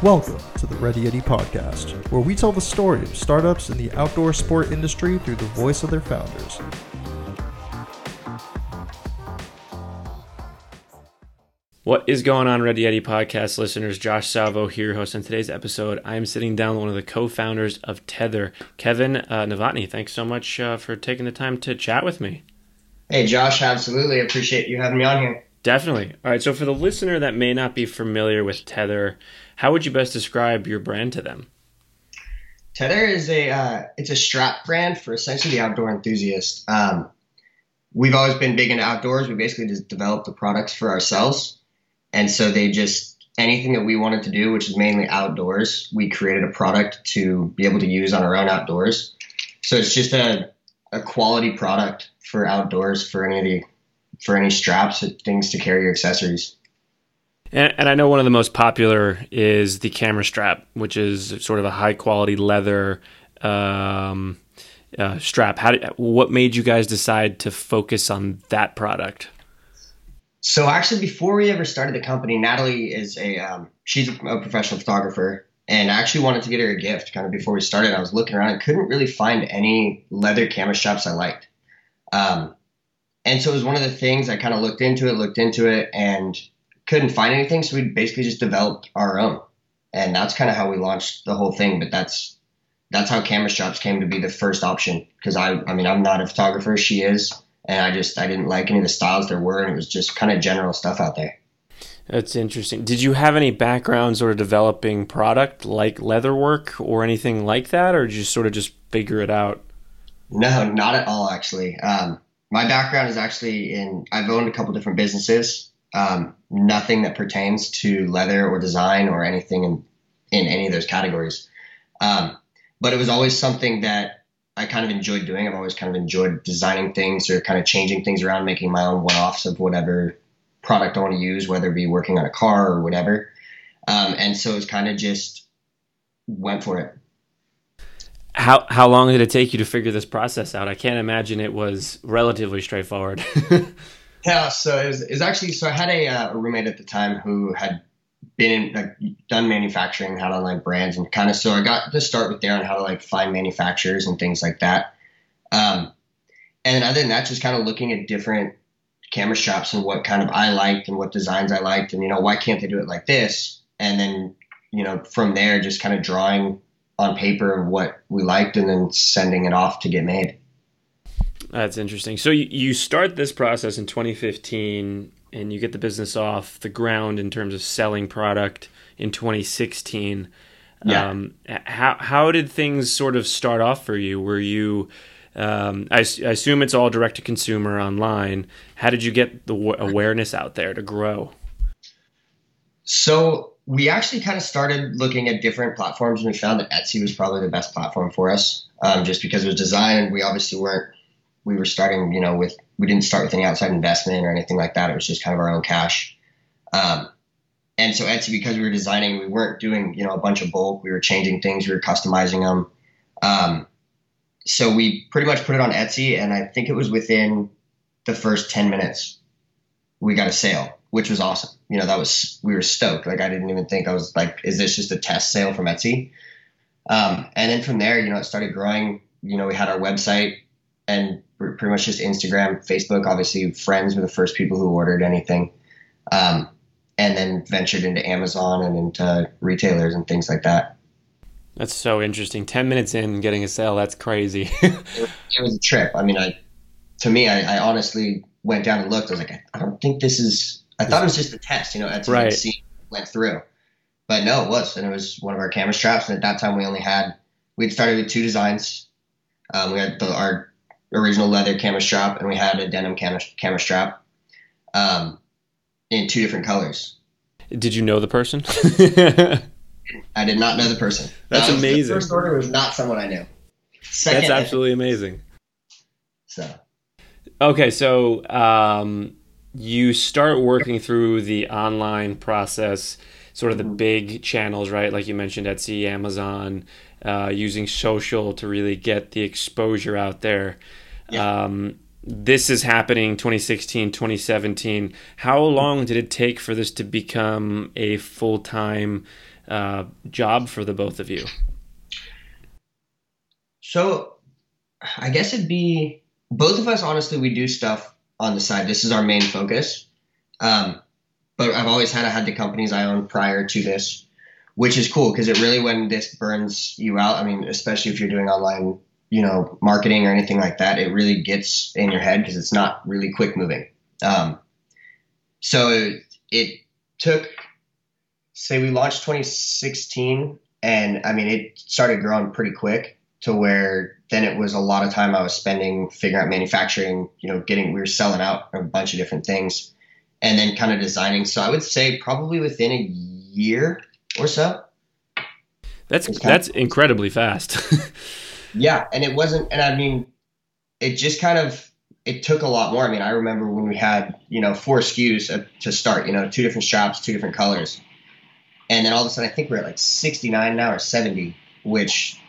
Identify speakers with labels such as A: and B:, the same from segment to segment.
A: Welcome to the Ready Yeti podcast, where we tell the story of startups in the outdoor sport industry through the voice of their founders.
B: What is going on, Ready Yeti podcast listeners? Josh Salvo here, host on today's episode. I am sitting down with one of the co-founders of Tether, Kevin uh, Novotny. Thanks so much uh, for taking the time to chat with me.
C: Hey, Josh, absolutely appreciate you having me on here.
B: Definitely. All right. So, for the listener that may not be familiar with Tether, how would you best describe your brand to them?
C: Tether is a uh, it's a strap brand for essentially the outdoor enthusiast. Um, we've always been big into outdoors. We basically just developed the products for ourselves and so they just, anything that we wanted to do, which is mainly outdoors, we created a product to be able to use on our own outdoors. So it's just a, a quality product for outdoors for any of the, for any straps things to carry your accessories.
B: And, and, I know one of the most popular is the camera strap, which is sort of a high quality leather um, uh, strap. How did, what made you guys decide to focus on that product?
C: So actually, before we ever started the company, Natalie is a um, she's a professional photographer, and I actually wanted to get her a gift. Kind of before we started, I was looking around and couldn't really find any leather camera straps I liked. Um, and so it was one of the things I kind of looked into it, looked into it, and couldn't find anything. So we basically just developed our own, and that's kind of how we launched the whole thing. But that's that's how camera straps came to be the first option because I I mean I'm not a photographer, she is and I just I didn't like any of the styles there were, and it was just kind of general stuff out there.
B: That's interesting. Did you have any background sort of developing product like leatherwork or anything like that, or did you sort of just figure it out?
C: No, not at all. Actually, um, my background is actually in I've owned a couple different businesses. Um, nothing that pertains to leather or design or anything in in any of those categories. Um, but it was always something that I kind of enjoyed doing. I've always kind of enjoyed designing things or kind of changing things around, making my own one-offs of whatever product I want to use, whether it be working on a car or whatever. Um, and so it's kind of just went for it.
B: How how long did it take you to figure this process out? I can't imagine it was relatively straightforward.
C: yeah, so it was, it was, actually so I had a, uh, roommate at the time who had been in, like, done manufacturing, to like brands, and kind of so I got to start with there on how to like find manufacturers and things like that. Um, and other than that, just kind of looking at different camera straps and what kind of I liked and what designs I liked, and you know why can't they do it like this? And then you know from there, just kind of drawing on paper what we liked and then sending it off to get made.
B: That's interesting. So you, you start this process in 2015 and you get the business off the ground in terms of selling product in 2016. Yeah. Um, how how did things sort of start off for you? Were you um, I, I, assume it's all direct to consumer online. How did you get the w- awareness out there to grow?
C: So we actually kind of started looking at different platforms, and we found that Etsy was probably the best platform for us, um, just because it was designed. We obviously weren't we were starting, you know, with we didn't start with any outside investment or anything like that. It was just kind of our own cash. Um, and so Etsy, because we were designing, we weren't doing, you know, a bunch of bulk. We were changing things, we were customizing them. Um, so we pretty much put it on Etsy, and I think it was within the first ten minutes we got a sale, which was awesome. You know, that was we were stoked. Like I didn't even think I was like, is this just a test sale from Etsy? Um, and then from there, you know, it started growing. You know, we had our website, and pretty much just Instagram, Facebook. Obviously, friends were the first people who ordered anything, um, and then ventured into Amazon and into retailers and things like that.
B: That's so interesting. Ten minutes in, getting a sale. That's crazy.
C: it, it, was a trip. I mean, I to me, I, I, honestly went down and looked. I was like, I don't think this is. I thought it was just a test. You know, that's right. See, went through, but no, it was, and it was one of our camera straps. And at that time, we only had we had started with two designs. Um, we had the, our original leather camera strap, and we had a denim camera, camera strap um, in two different colors.
B: Did you know the person?
C: I did not know the person.
B: That's that amazing.
C: The first order was not someone I knew.
B: Second, That's absolutely amazing.
C: So,
B: okay, so um, you start working through the online process, sort of the mm-hmm. big channels, right? Like you mentioned, Etsy, Amazon, uh, using social to really get the exposure out there. Yeah. Um, this is happening 2016, 2017. How long did it take for this to become a full time uh, job for the both of you?
C: So, I guess it'd be both of us. Honestly, we do stuff on the side. This is our main focus. Um, but I've always had I had the companies I owned prior to this, which is cool because it really when this burns you out. I mean, especially if you're doing online, you know, marketing or anything like that, it really gets in your head because it's not really quick moving. Um, so it, it took, say, we launched 2016, and I mean, it started growing pretty quick to where then it was a lot of time I was spending figuring out manufacturing, you know, getting, we were selling out a bunch of different things and then kind of designing. So I would say probably within a year or so.
B: That's that's of, incredibly fast.
C: yeah, and it wasn't, and I mean, it just kind of it took a lot more. I mean, I remember when we had you know four SKUs to start, you know, two different shops, two different colors, and then all of a sudden I think we're at like 69 now or 70, which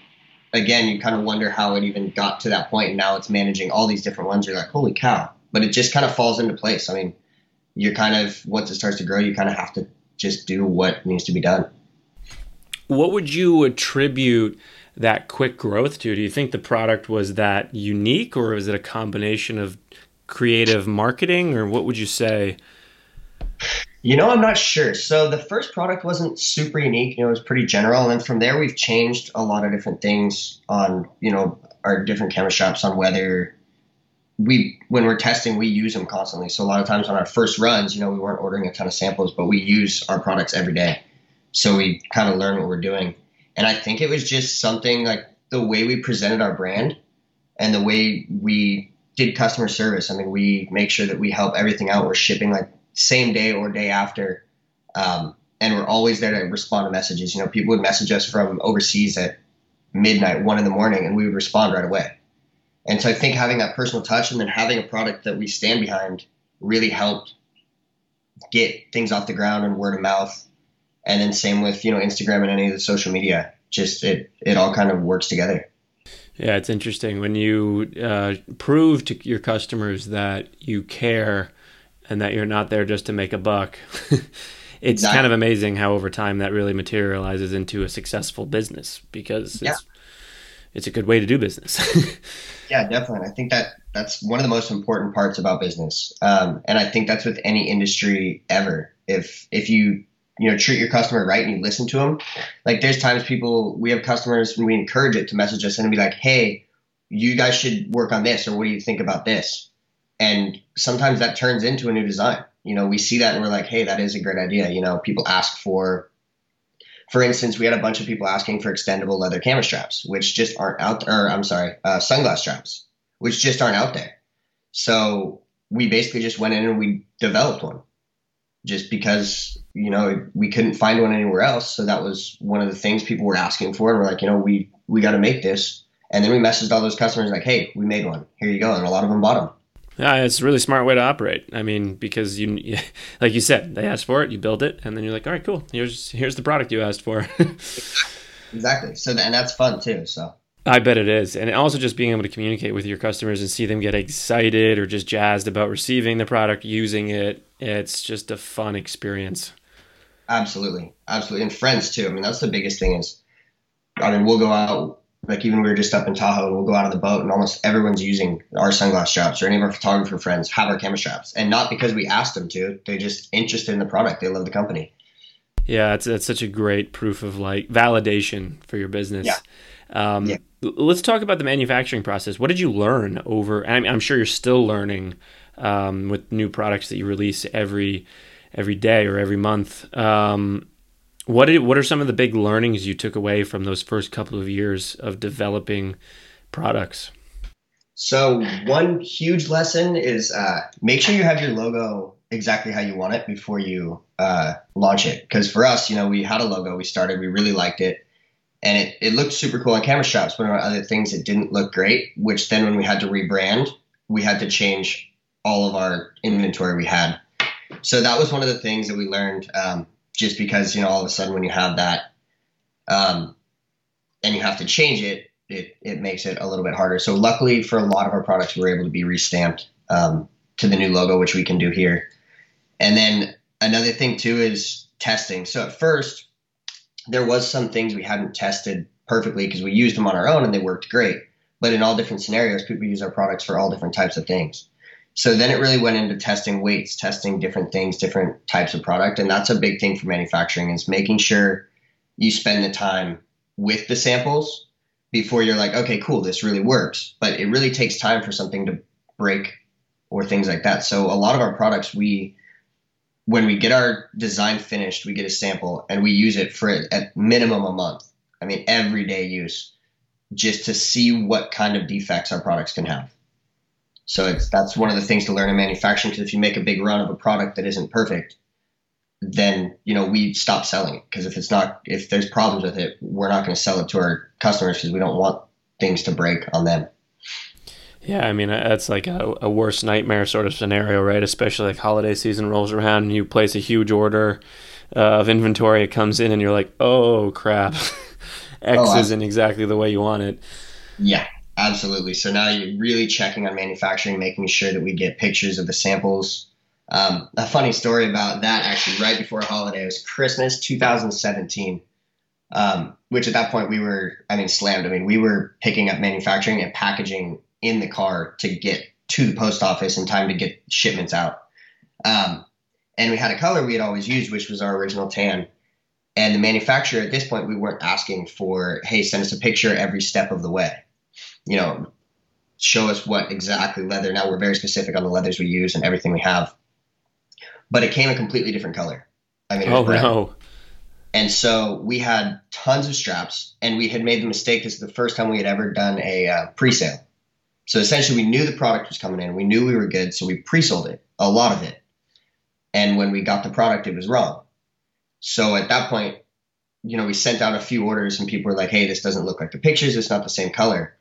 C: again you kind of wonder how it even got to that point. And now it's managing all these different ones. You're like, holy cow! But it just kind of falls into place. I mean you're kind of once it starts to grow, you kind of have to just do what needs to be done.
B: What would you attribute that quick growth to? Do you think the product was that unique, or is it a combination of creative marketing, or what would you say?
C: You know, I'm not sure. So the first product wasn't super unique. You know, it was pretty general, and from there we've changed a lot of different things on you know our different camera shops on whether we when we're testing we use them constantly so a lot of times on our first runs you know we weren't ordering a ton of samples but we use our products every day so we kind of learn what we're doing. And i think it was just something like the way we presented our brand and the way we did customer service. I mean we make sure that we help everything out. We're shipping like same day or day after um, and we're always there to respond to messages. You know people would message us from overseas at midnight one in the morning and we would respond right away. And so I think having that personal touch and then having a product that we stand behind really helped get things off the ground and word of mouth. And then same with, you know, Instagram and any of the social media. Just it it all kind of works together.
B: Yeah, it's interesting when you uh, prove to your customers that you care and that you're not there just to make a buck. it's exactly. kind of amazing how over time that really materializes into a successful business because it's, yeah. it's a good way to do business.
C: Yeah, definitely. I think that that's one of the most important parts about business, um, and I think that's with any industry ever. If if you you know treat your customer right and you listen to them, like there's times people we have customers and we encourage it to message us and be like, hey, you guys should work on this, or what do you think about this? And sometimes that turns into a new design. You know, we see that and we're like, hey, that is a great idea. You know, people ask for for instance, we had a bunch of people asking for extendable leather camera straps, which just aren't out there. Or I'm sorry, uh, sunglass straps, which just aren't out there. So we basically just went in and we developed one, just because you know we couldn't find one anywhere else. So that was one of the things people were asking for, and we're like, you know, we we got to make this. And then we messaged all those customers like, hey, we made one. Here you go, and a lot of them bought them.
B: Yeah, it's a really smart way to operate. I mean, because you, like you said, they asked for it, you build it, and then you're like, all right, cool. Here's here's the product you asked for.
C: exactly. So and that's fun too. So.
B: I bet it is, and also just being able to communicate with your customers and see them get excited or just jazzed about receiving the product, using it. It's just a fun experience.
C: Absolutely, absolutely, and friends too. I mean, that's the biggest thing. Is I mean, we'll go out like even we were just up in Tahoe and we'll go out on the boat and almost everyone's using our sunglass straps or any of our photographer friends have our camera straps and not because we asked them to they're just interested in the product they love the company
B: yeah it's, it's such a great proof of like validation for your business
C: yeah.
B: Um, yeah. let's talk about the manufacturing process what did you learn over I'm, I'm sure you're still learning um, with new products that you release every every day or every month um, what did, what are some of the big learnings you took away from those first couple of years of developing products?
C: So one huge lesson is uh, make sure you have your logo exactly how you want it before you uh, launch it. Because for us, you know, we had a logo, we started, we really liked it, and it, it looked super cool on camera shops. But on other things, it didn't look great. Which then, when we had to rebrand, we had to change all of our inventory we had. So that was one of the things that we learned. Um, just because you know all of a sudden when you have that um, and you have to change it, it it makes it a little bit harder. So luckily for a lot of our products, we're able to be restamped um, to the new logo, which we can do here. And then another thing too is testing. So at first, there was some things we hadn't tested perfectly because we used them on our own and they worked great. But in all different scenarios, people use our products for all different types of things. So then it really went into testing weights, testing different things, different types of product, and that's a big thing for manufacturing is making sure you spend the time with the samples before you're like, okay, cool, this really works. But it really takes time for something to break or things like that. So a lot of our products, we when we get our design finished, we get a sample and we use it for at minimum a month. I mean, everyday use, just to see what kind of defects our products can have. So it's that's one of the things to learn in manufacturing. Because if you make a big run of a product that isn't perfect, then you know we stop selling it. Because if it's not if there's problems with it we're not going to sell it to our customers because we don't want things to break on them.
B: Yeah i mean that's like a, a worst nightmare sort of scenario right? Especially like holiday season rolls around and you place a huge order uh, of inventory it comes in and you're like oh crap. X oh, isn't exactly the way you want it.
C: Yeah absolutely so now you're really checking on manufacturing making sure that we get pictures of the samples um, a funny story about that actually, right before a holiday, it was Christmas 2017, um, which at that point we were, I mean, slammed. I mean, we were picking up manufacturing and packaging in the car to get to the post office in time to get shipments out. Um, and we had a color we had always used, which was our original tan. And the manufacturer at this point, we weren't asking for, hey, send us a picture every step of the way. You know, show us what exactly leather. Now we're very specific on the leathers we use and everything we have but it came a completely different color.
B: I mean, oh no.
C: And so we had tons of straps, and we had made the mistake. This is the first time we had ever done a uh, pre-sale. So essentially, we knew the product was coming in. We knew we were good, so we pre-sold it, a lot of it. And when we got the product, it was wrong. So at that point, you know, we sent out a few orders, and people were like, "Hey, this doesn't look like the pictures. It's not the same color."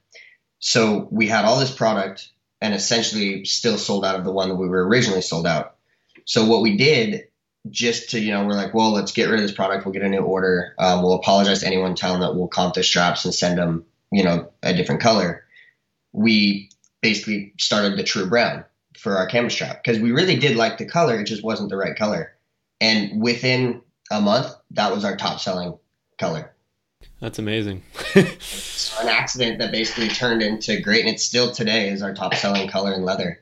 C: So we had all this product, and essentially still sold out of the one that we were originally sold out. So what we did just to, you know, we're like, well, let's get rid of this product. We'll get a new order. Um, we'll apologize to anyone, tell them that we'll comp the straps and send them, you know, a different color. We basically started the true brown for our camera strap because we really did like the color. It just wasn't the right color. And within a month, that was our top selling color.
B: That's amazing.
C: so an accident that basically turned into great, and it's still today is our top selling color in leather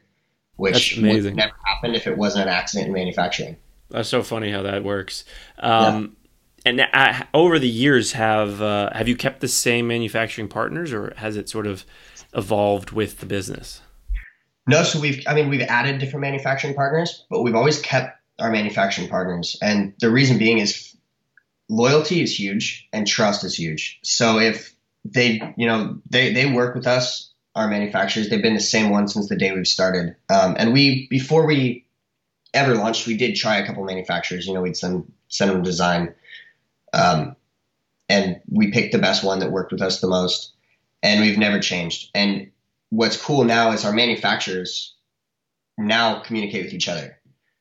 C: which would never happen if it wasn't an accident in manufacturing.
B: That's so funny how that works. Um, yeah. And uh, over the years, have uh, have you kept the same manufacturing partners, or has it sort of evolved with the business?
C: No, so we've I mean we've added different manufacturing partners, but we've always kept our manufacturing partners, and the reason being is loyalty is huge and trust is huge. So if they you know they they work with us our manufacturers. They've been the same one since the day we've started. Um, and we, before we ever launched, we did try a couple manufacturers. You know, we'd send send them design, um, and we picked the best one that worked with us the most. And we've never changed. And what's cool now is our manufacturers now communicate with each other.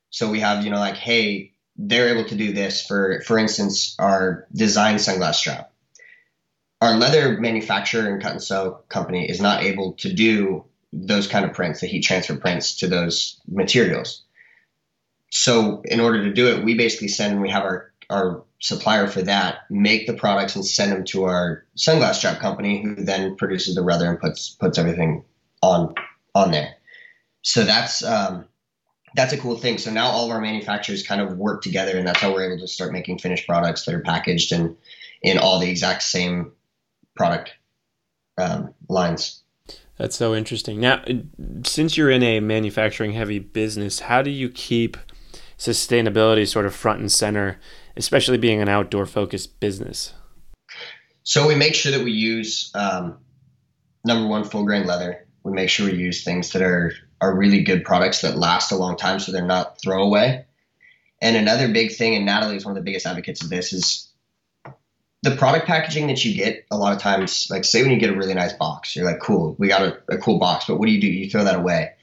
C: So we have, you know, like, hey, they're able to do this for, for instance, our design sunglass strap our leather manufacturer and cut and sew company is not able to do those kind of prints, the heat transfer prints to those materials. So in order to do it, we basically send and we have our our supplier for that make the products and send them to our sunglass strap company, who then produces the leather and puts puts everything on on there. So that's um, that's a cool thing. So now all of our manufacturers kind of work together, and that's how we're able to start making finished products that are packaged and in all the exact same product um, lines.
B: That's so interesting. Now, since you're in a manufacturing heavy business, how do you keep sustainability sort of front and center, especially being an outdoor focused business?
C: So we make sure that we use um, number one full grain leather. We make sure we use things that are are really good products that last a long time, so they're not throwaway. And another big thing, and Natalie is one of the biggest advocates of this, is the product packaging that you get a lot of times, like say when you get a really nice box, you're like, cool, we got a, a cool box, but what do you do? You throw that away.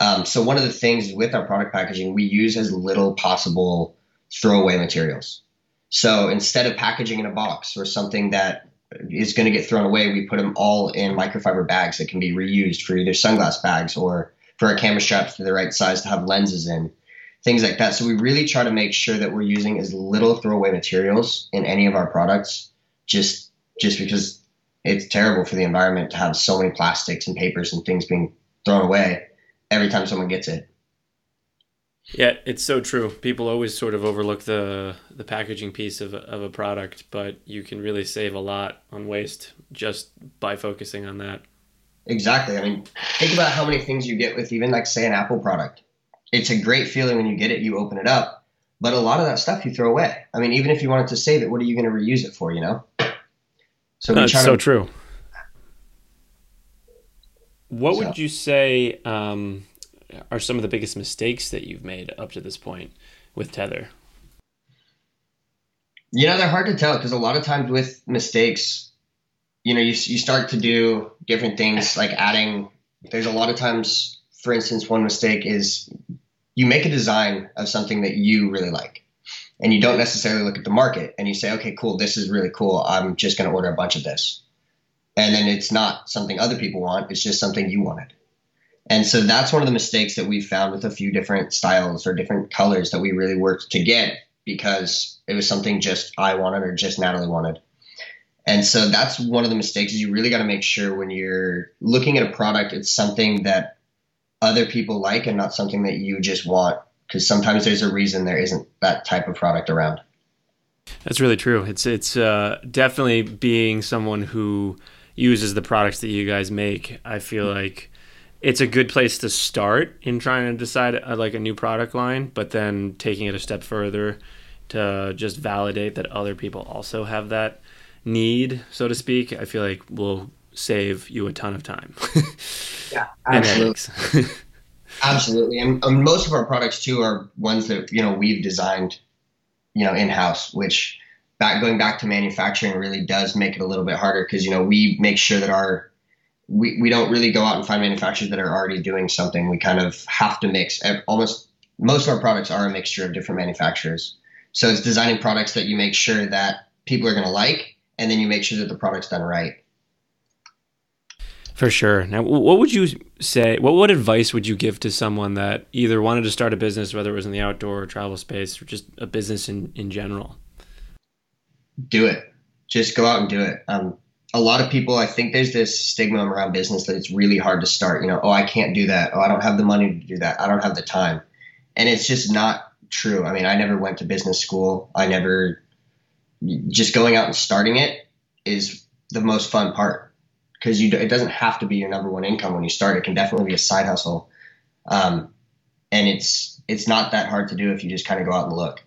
C: Um, so one of the things with our product packaging, we use as little possible throwaway materials. So instead of packaging in a box or something that is going to get thrown away, we put them all in microfiber bags that can be reused for either sunglass bags or for our camera straps to the right size to have lenses in. things like that. So we really try to make sure that we're using as little throwaway materials in any of our products, just just because it's terrible for the environment to have so many plastics and papers and things being thrown away every time someone gets it.
B: Yeah, it's so true. People always sort of overlook the the packaging piece of a, of a product, but you can really save a lot on waste just by focusing on that.
C: Exactly. I mean, think about how many things you get with even like say an Apple product. It's a great feeling when you get it, you open it up, but a lot of that stuff you throw away. I mean, even if you wanted to save it, what are you going to reuse it for, you know?
B: So That's so to... true. What so. would you say um, are some of the biggest mistakes that you've made up to this point with Tether?
C: You know, they're hard to tell because a lot of times with mistakes, you know, you, you start to do different things like adding. There's a lot of times, for instance, one mistake is you make a design of something that you really like and you don't necessarily look at the market and you say, okay, cool, this is really cool. I'm just going to order a bunch of this. And then it's not something other people want, it's just something you wanted. And so that's one of the mistakes that we've found with a few different styles or different colors that we really worked to get because it was something just I wanted or just Natalie wanted. And so that's one of the mistakes is you really got to make sure when you're looking at a product, it's something that other people like and not something that you just want. Because sometimes there's a reason there isn't that type of product around.
B: That's really true. It's it's uh, definitely being someone who uses the products that you guys make. I feel like it's a good place to start in trying to decide uh, like a new product line, but then taking it a step further to just validate that other people also have that need, so to speak. I feel like will save you a ton of time.
C: yeah, absolutely. absolutely, and um, most of our products too are ones that you know we've designed, you know, in house, which back going back to manufacturing really does make it a little bit harder because you know we make sure that our we, we don't really go out and find manufacturers that are already doing something. We kind of have to mix almost most of our products are a mixture of different manufacturers. So it's designing products that you make sure that people are going to like, and then you make sure that the product's done right.
B: For sure. Now, what would you say? What what advice would you give to someone that either wanted to start a business, whether it was in the outdoor or travel space, or just a business in in general?
C: Do it. Just go out and do it. Um, a lot of people, I think there's this stigma around business that it's really hard to start. You know, oh, I can't do that. Oh, I don't have the money to do that. I don't have the time. And it's just not true. I mean, I never went to business school. I never, just going out and starting it is the most fun part because you, it doesn't have to be your number one income when you start. It can definitely be a side hustle. Um, and it's, it's not that hard to do if you just kind of go out and look.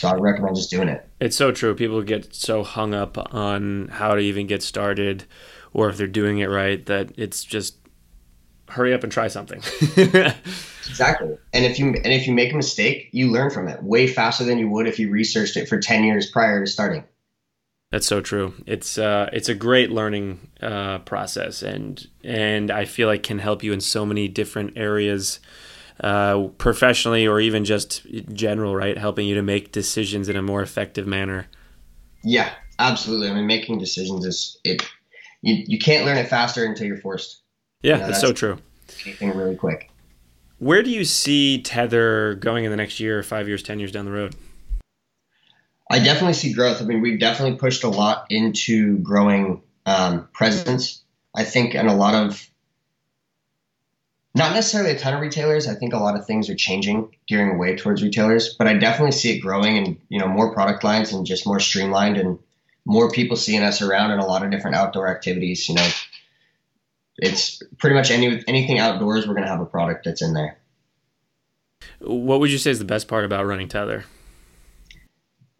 C: So I recommend just doing it.
B: It's so true. People get so hung up on how to even get started or if they're doing it right that it's just hurry up and try something.
C: exactly. And if you and if you make a mistake, you learn from it way faster than you would if you researched it for 10 years prior to starting.
B: That's so true. It's uh, it's a great learning uh, process, and and I feel like can help you in so many different areas uh, professionally or even just general, right? Helping you to make decisions in a more effective manner.
C: Yeah, absolutely. I mean, making decisions is it. You, you can't learn it faster until you're forced.
B: Yeah, you know, that's, that's so true.
C: Anything really quick.
B: Where do you see Tether going in the next year, five years, ten years down the road?
C: I definitely see growth. I mean, we've definitely pushed a lot into growing um, presence. I think, and a lot of not necessarily a ton of retailers. I think a lot of things are changing, gearing away towards retailers, but I definitely see it growing and you know more product lines and just more streamlined and more people seeing us around in a lot of different outdoor activities. You know, it's pretty much any anything outdoors. We're going to have a product that's in there.
B: What would you say is the best part about running Tether?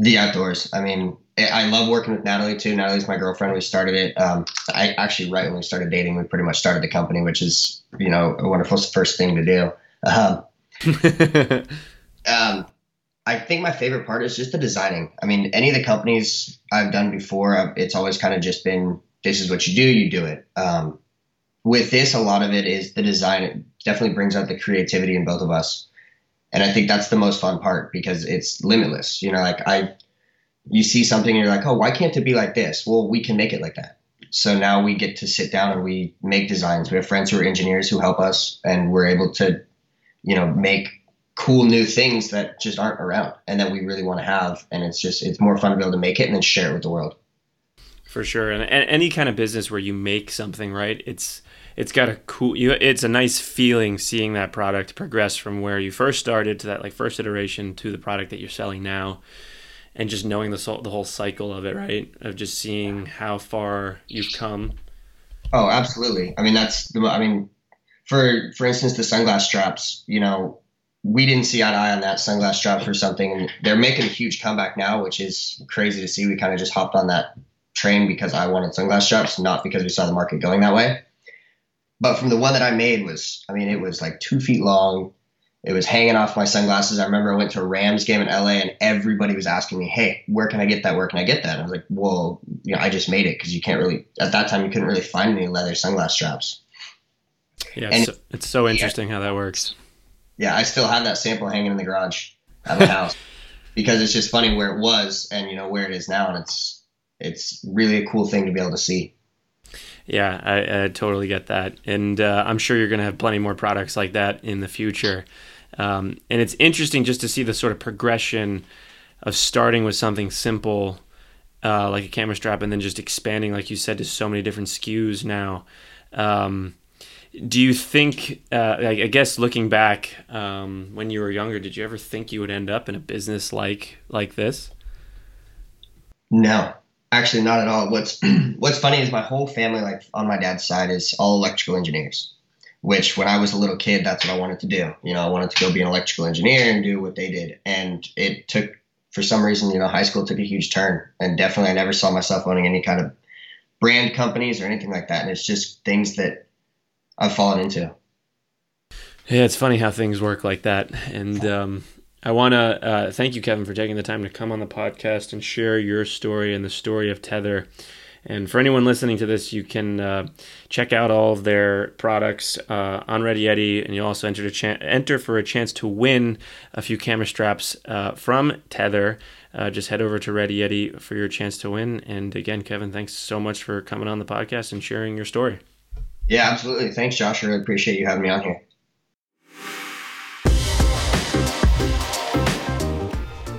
C: The outdoors. I mean, I love working with Natalie too. Natalie's my girlfriend. We started it. Um, I actually right when we started dating, we pretty much started the company, which is you know a wonderful first thing to do. Um, um, I think my favorite part is just the designing. I mean, any of the companies I've done before, it's always kind of just been this is what you do, you do it. Um, with this, a lot of it is the design. It definitely brings out the creativity in both of us, and I think that's the most fun part because it's limitless. You know, like I you see something and you're like, oh, why can't it be like this? Well, we can make it like that. So now we get to sit down and we make designs. We have friends who are engineers who help us, and we're able to, you know, make cool new things that just aren't around and that we really want to have. And it's just it's more fun to be able to make it and then share it with the world.
B: For sure, and, and any kind of business where you make something, right? It's it's got a cool you it's a nice feeling seeing that product progress from where you first started to that like first iteration to the product that you're selling now and just knowing the the whole cycle of it right? Of just seeing how far you've come.
C: Oh absolutely. I mean that's the i mean for for instance the sunglass straps you know we didn't see eye to eye on that sunglass strap for something. And they're making a huge comeback now which is crazy to see. We kind of just hopped on that train because i wanted sunglass straps not because we saw the market going that way but from the one that I made was, I mean, it was like two feet long. It was hanging off my sunglasses. I remember I went to a Rams game in LA and everybody was asking me, Hey, where can I get that? Where can I get that? And I was like, well, you know, I just made it because you can't really, at that time, you couldn't really find any leather sunglass straps.
B: Yeah. And, so, it's so interesting yeah, how that works.
C: Yeah. I still have that sample hanging in the garage at my house because it's just funny where it was and, you know, where it is now. And it's, it's really a cool thing to be able to see.
B: Yeah, I, I totally get that, and uh, I'm sure you're going to have plenty more products like that in the future. Um, and it's interesting just to see the sort of progression of starting with something simple uh, like a camera strap and then just expanding, like you said, to so many different SKUs now. Um, do you think, uh, I, guess looking back um, when you were younger, did you ever think you would end up in a business like like this?
C: No, Actually, not at all. What's What's funny is my whole family, like on my dad's side, is all electrical engineers. Which, when I was a little kid, that's what I wanted to do. You know, I wanted to go be an electrical engineer and do what they did. And it took, for some reason, you know, high school took a huge turn. And definitely, I never saw myself owning any kind of brand companies or anything like that. And it's just things that I've fallen into.
B: Yeah, it's funny how things work like that. And um, I want to uh, thank you, Kevin, for taking the time to come on the podcast and share your story and the story of Tether. And for anyone listening to this, you can uh, check out all of their products uh, on Ready Yeti, and you also enter chan- enter for a chance to win a few camera straps uh, from Tether. Uh, just head over to Ready Yeti for your chance to win. And again, Kevin, thanks so much for coming on the podcast and sharing your story.
C: Yeah, absolutely. Thanks, Josh. I really appreciate you having me on here.